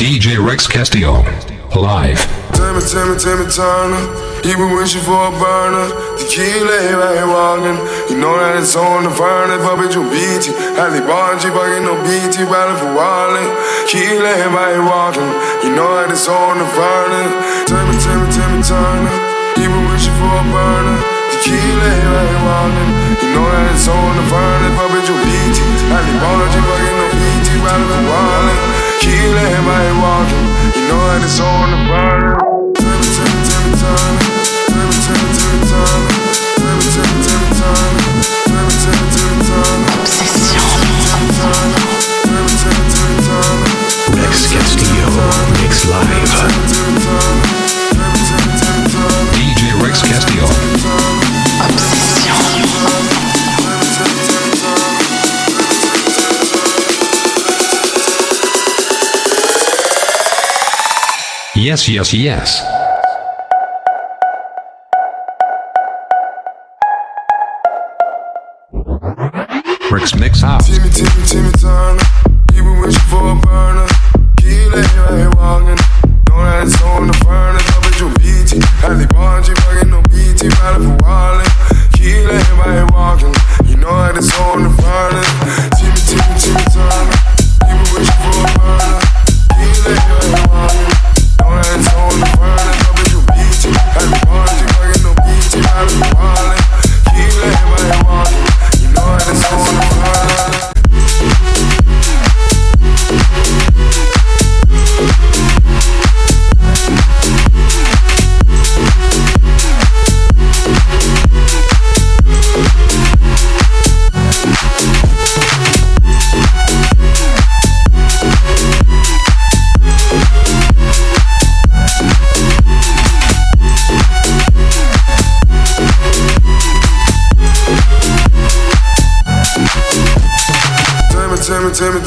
DJ Rex Castillo. Live. Turner. You been wishing for a burner. Tequila, right here walking. You know that it's on the furnace. Pop it, you BT. Ali Bonji, fucking no BT. Riding for Wally. Tequila, right here walking. You know that it's on the furnace. Tell Turner. You been wishing for a burner. Right. You know that it's on the furnace. Pop it, you BT. Ali Bonji, fucking no BT. For Wally. Kill. You know that it's on the burner. Rex Castillo, Live. DJ Rex Castillo. Obsession. Yes, yes, yes.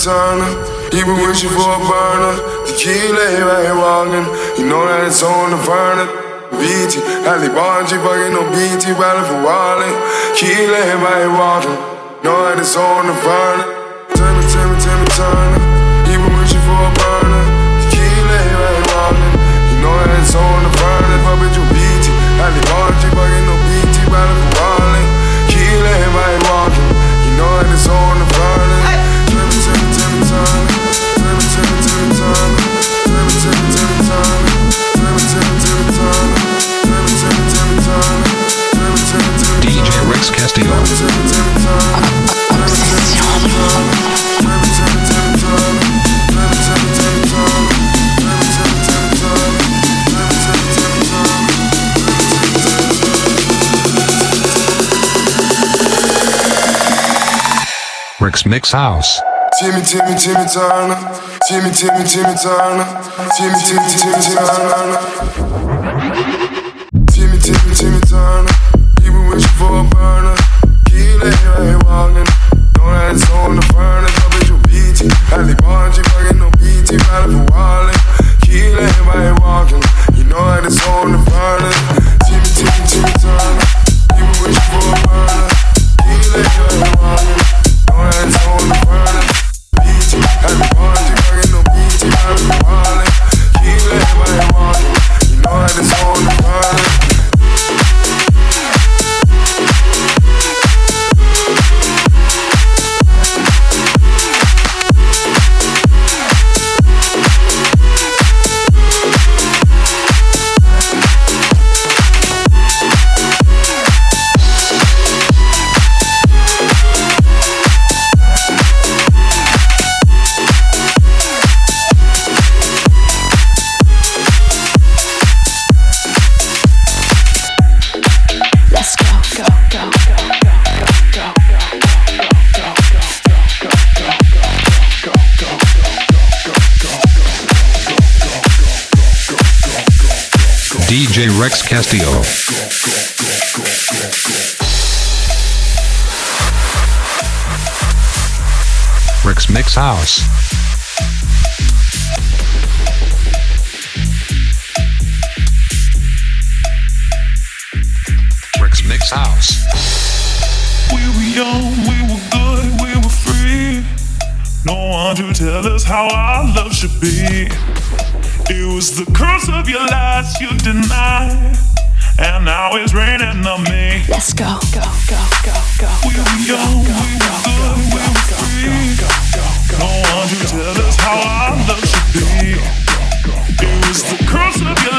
Turner. You been wishing for a burner. The key Tequila, right walking. You know that it's on the furnace. BT, Ali Bonji, fucking no BT, riding for Wally. Tequila, right here walking. Know that it's on the furnace. Parks Mix House. Timmy, Timmy, Timmy Turner. Timmy, Timmy, Timmy Turner. Timmy, Timmy, Timmy Turner. Timmy, Timmy, Timmy Turner. He been for a burner. Kill it, I walking. Don't have soul the furnace. I bet you beat it. Alley Bond, you fucking no BT. Riding for Wallet. Kill it, I walking. You know I had soul in the how our love should be. It was the curse of your lies you denied. And now it's raining on me. Let's go, go, go, go, go. We were young, we were good, we were free. No one to tell us how our love should be. It was the curse of your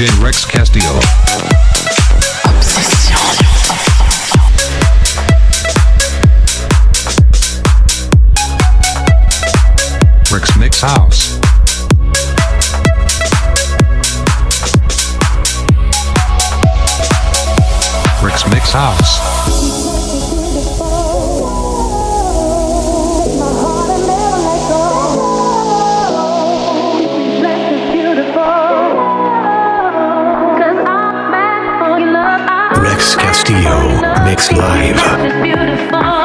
DJ Rex Castillo. Rex Mix House. Rex Mix House. live.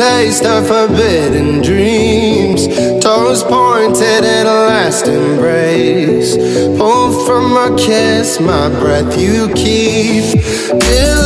taste of forbidden dreams. Toes pointed in a last embrace. Pull from a kiss, my breath you keep. Dear.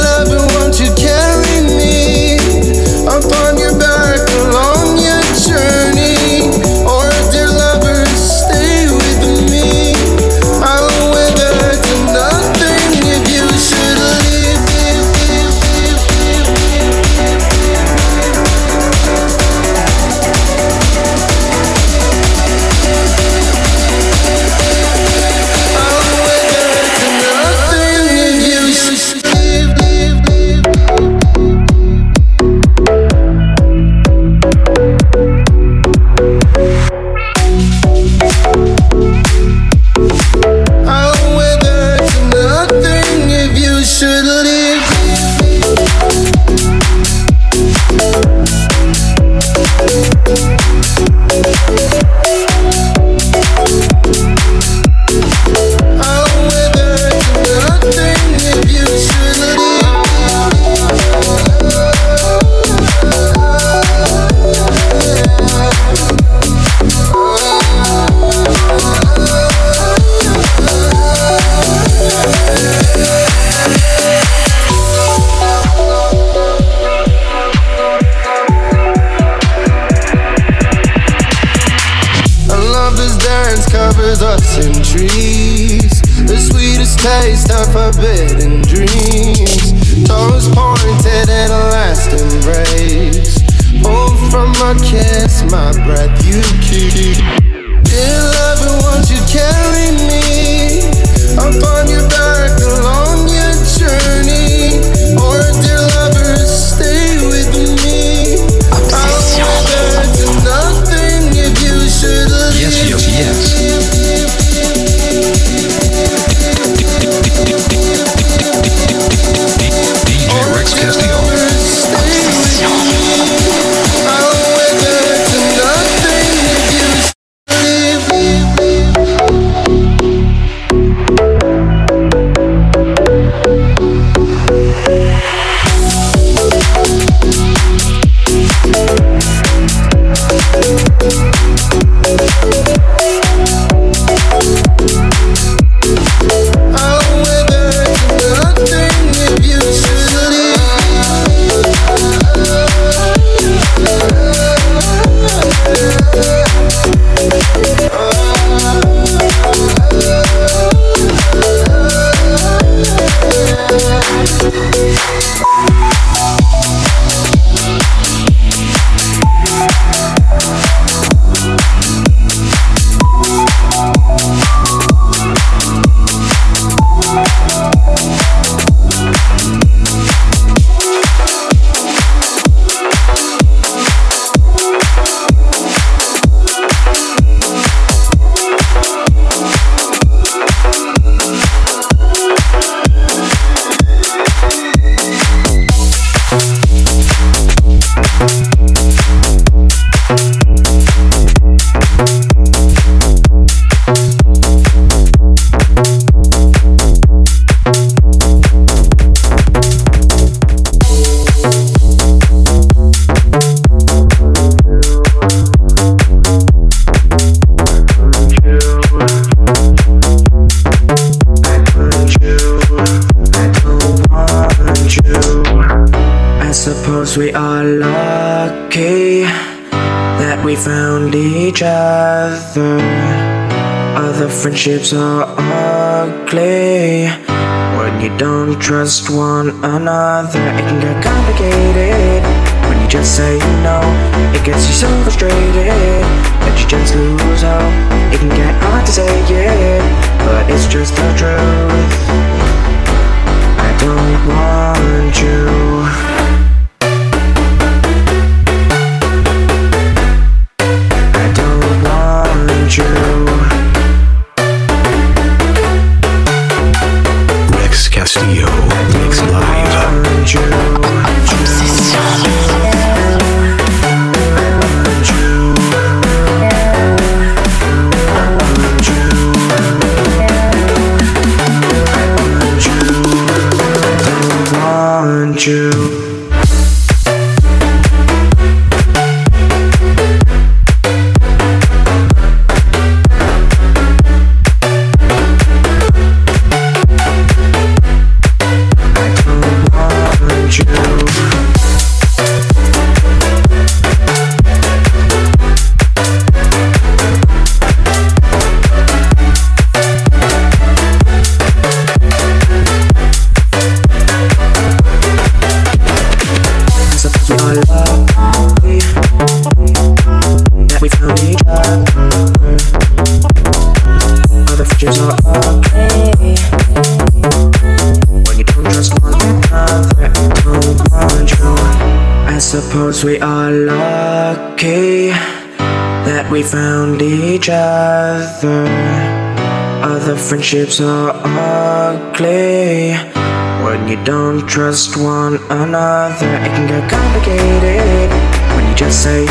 trust one another, it can get complicated. When you just say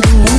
beija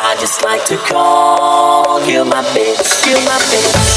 I just like to call you my bitch. You my bitch.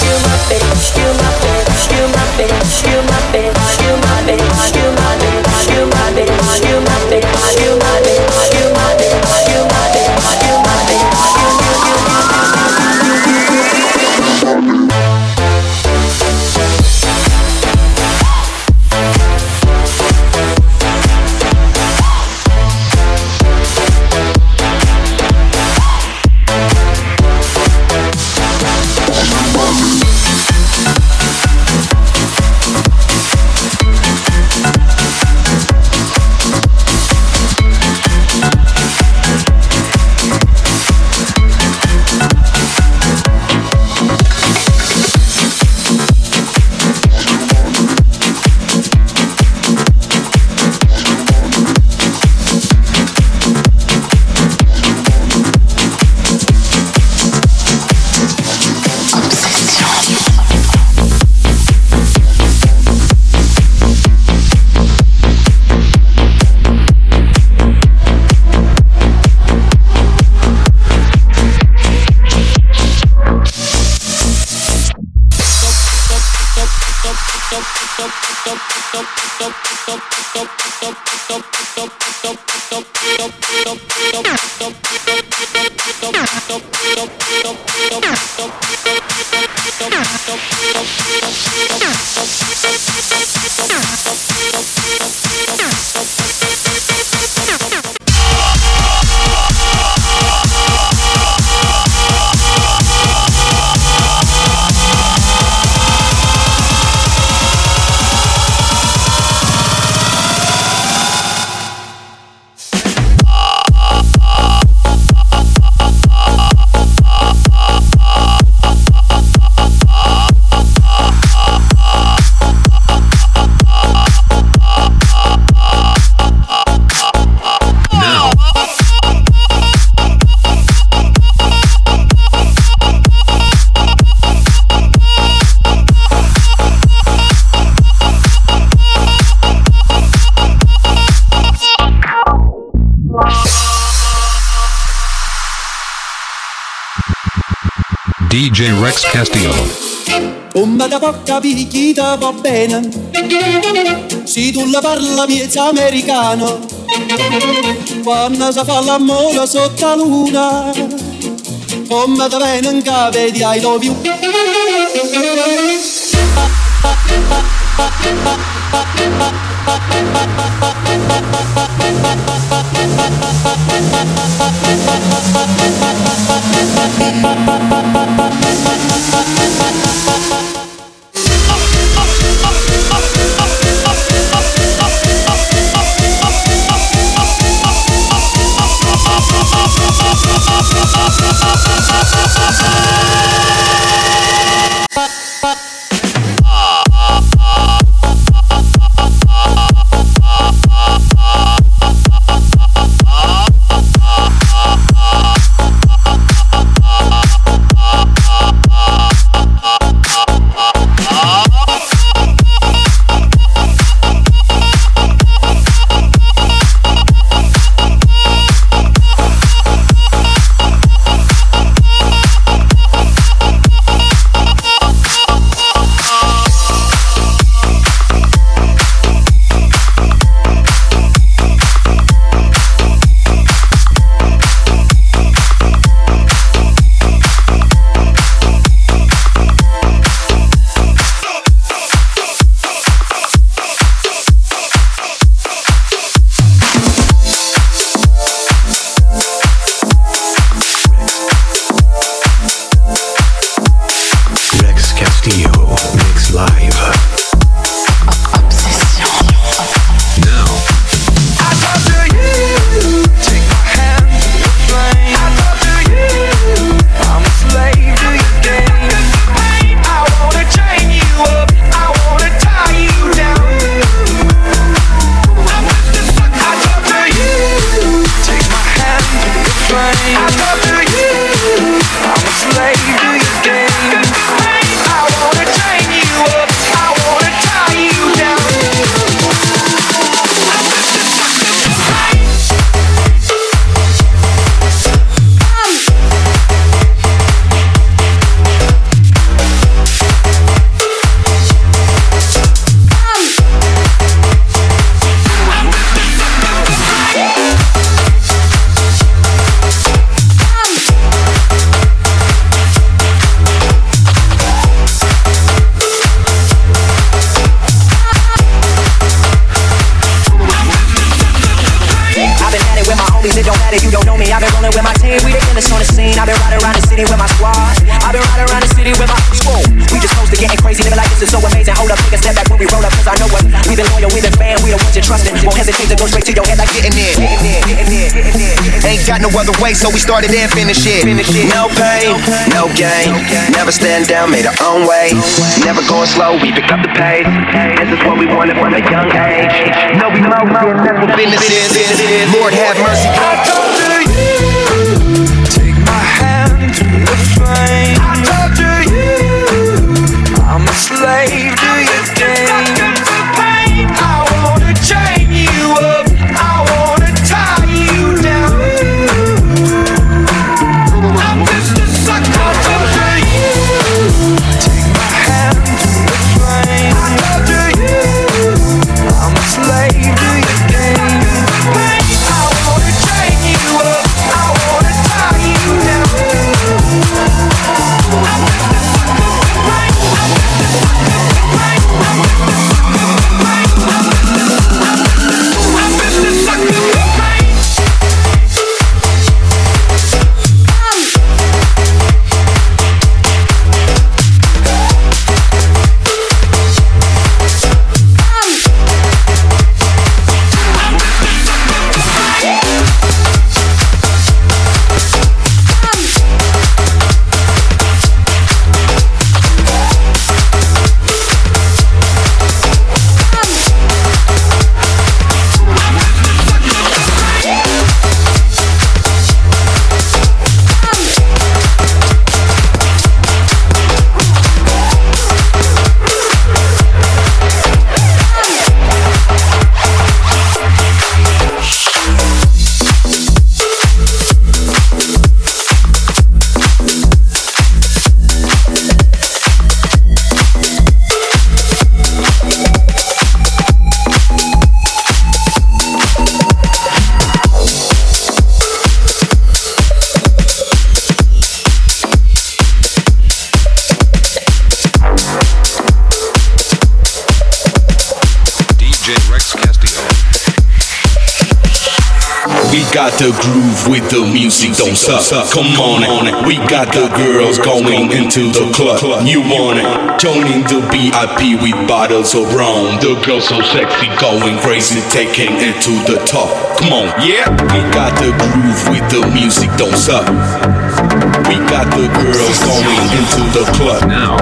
DJ Rex Castillo. Come da porca picchita va bene, Si tu la parla miezza americano, quando si fa l'amore sotto la luna, come da bene cave di I love you. Thank you. So we started and finished it. No pain, no gain. Never stand down, made our own way. Never going slow, we picked up the pace. This is what we wanted from a young age. No emotion, never businesses. Lord have mercy. I talk to you. Take my hand through the flame. Got the groove with the music, don't suck. Come on it. We got the girls going into the club. You want it? Joining the VIP with bottles of rum. The girls so sexy, going crazy, taking it to the top. Come on, yeah. We got the groove with the music, don't suck. We got the girls going into the club now.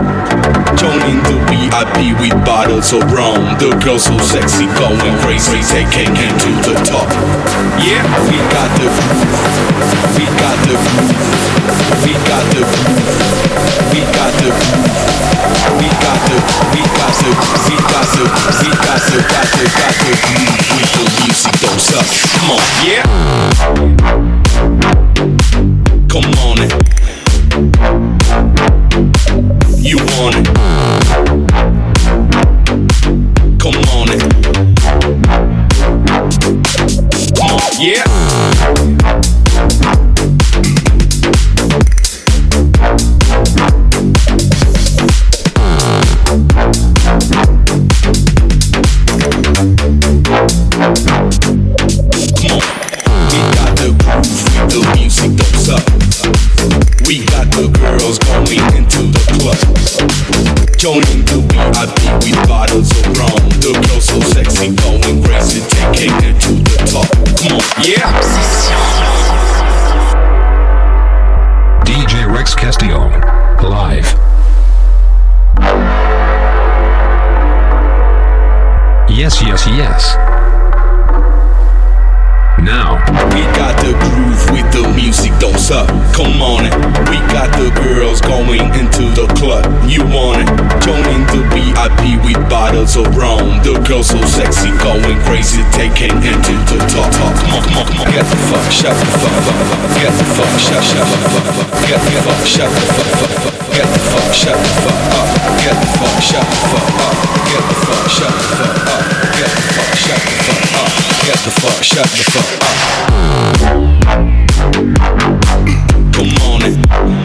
Joining the VIP with bottles of rum. The girls so sexy, going crazy, taking it to the top. Yeah, we got the. We got the. We got the. We got the. We got the, we got the, we got the, we got the, got the, got the groove with the music, don't suck. Come on, yeah. Come on it. You want it. Come on it. Come on, yeah. Girls into the club. Joining the VIP with bottles of rum. The girls so sexy, going crazy, taking it to the top. Come on, yeah. DJ Rex Castillo. Live. Yes, yes, yes. Now. We got the groove with the music, don't suck. Come on it. We got the girls going into the club. You want it? Joining the VIP with bottles of rum. The girls so sexy, going crazy, taking it to the top. top. Come on, come on, come on. Get the fuck, shut the fuck, fuck. Get the fuck, shut, shut, fuck. Get the fuck, shut the fuck, fuck. Get the fuck, shut the fuck up. Get the fuck, shut the fuck up. Get the fuck, shut the fuck up. Get the fuck, shut fuck up. Get the fuck, shut the fuck up. Come on it.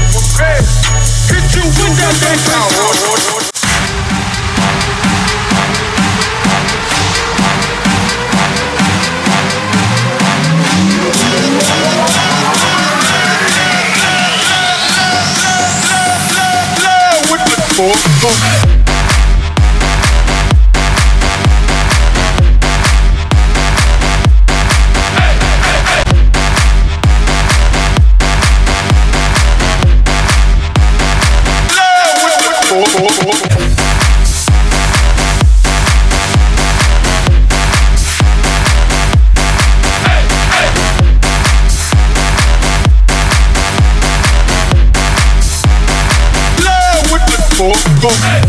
fast. Hit you with that bass. Boom.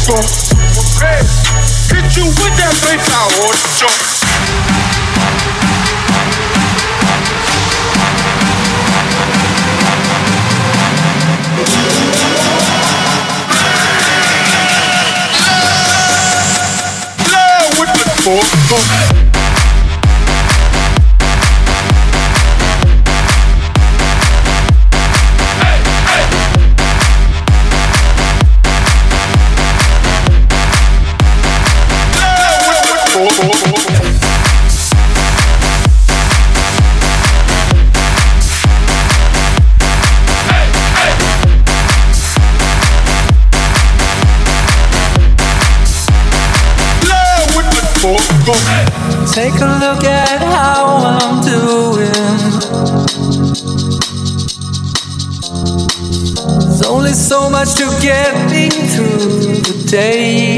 son. Hit you with that jump. With the four, four. Take a look at how I'm doing. There's only so much to get me through the day.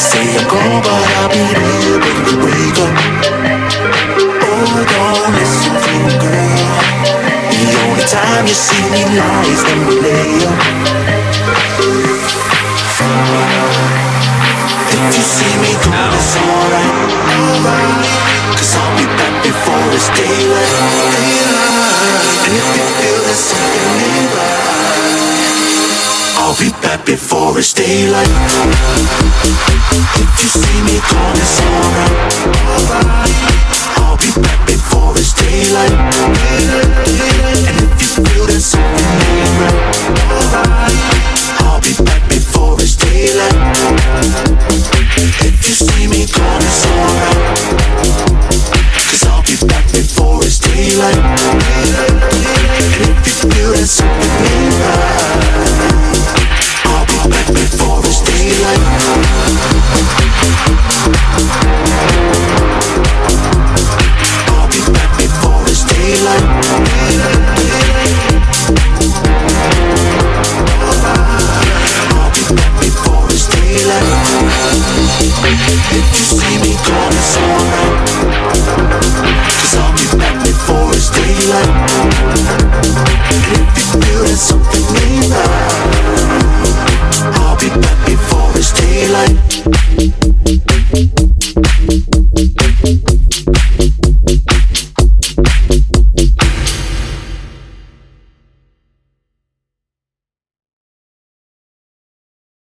Say I'm gone, but I'll be there when you wake up. Oh, don't listen to the girl. The only time you see me lies when we lay up. If you see me going, it's alright, alright. Cause I'll be back before it's daylight, daylight. And if you feel there's something ain't right, I'll be back before it's daylight. If you see me going, it's alright. I'll be back before it's daylight. And if you feel there's something ain't right. I'll be back before it's daylight. If you see me gone, it's alright. Cause I'll be back before it's daylight. And if you feel that something ain't right, before it's daylight.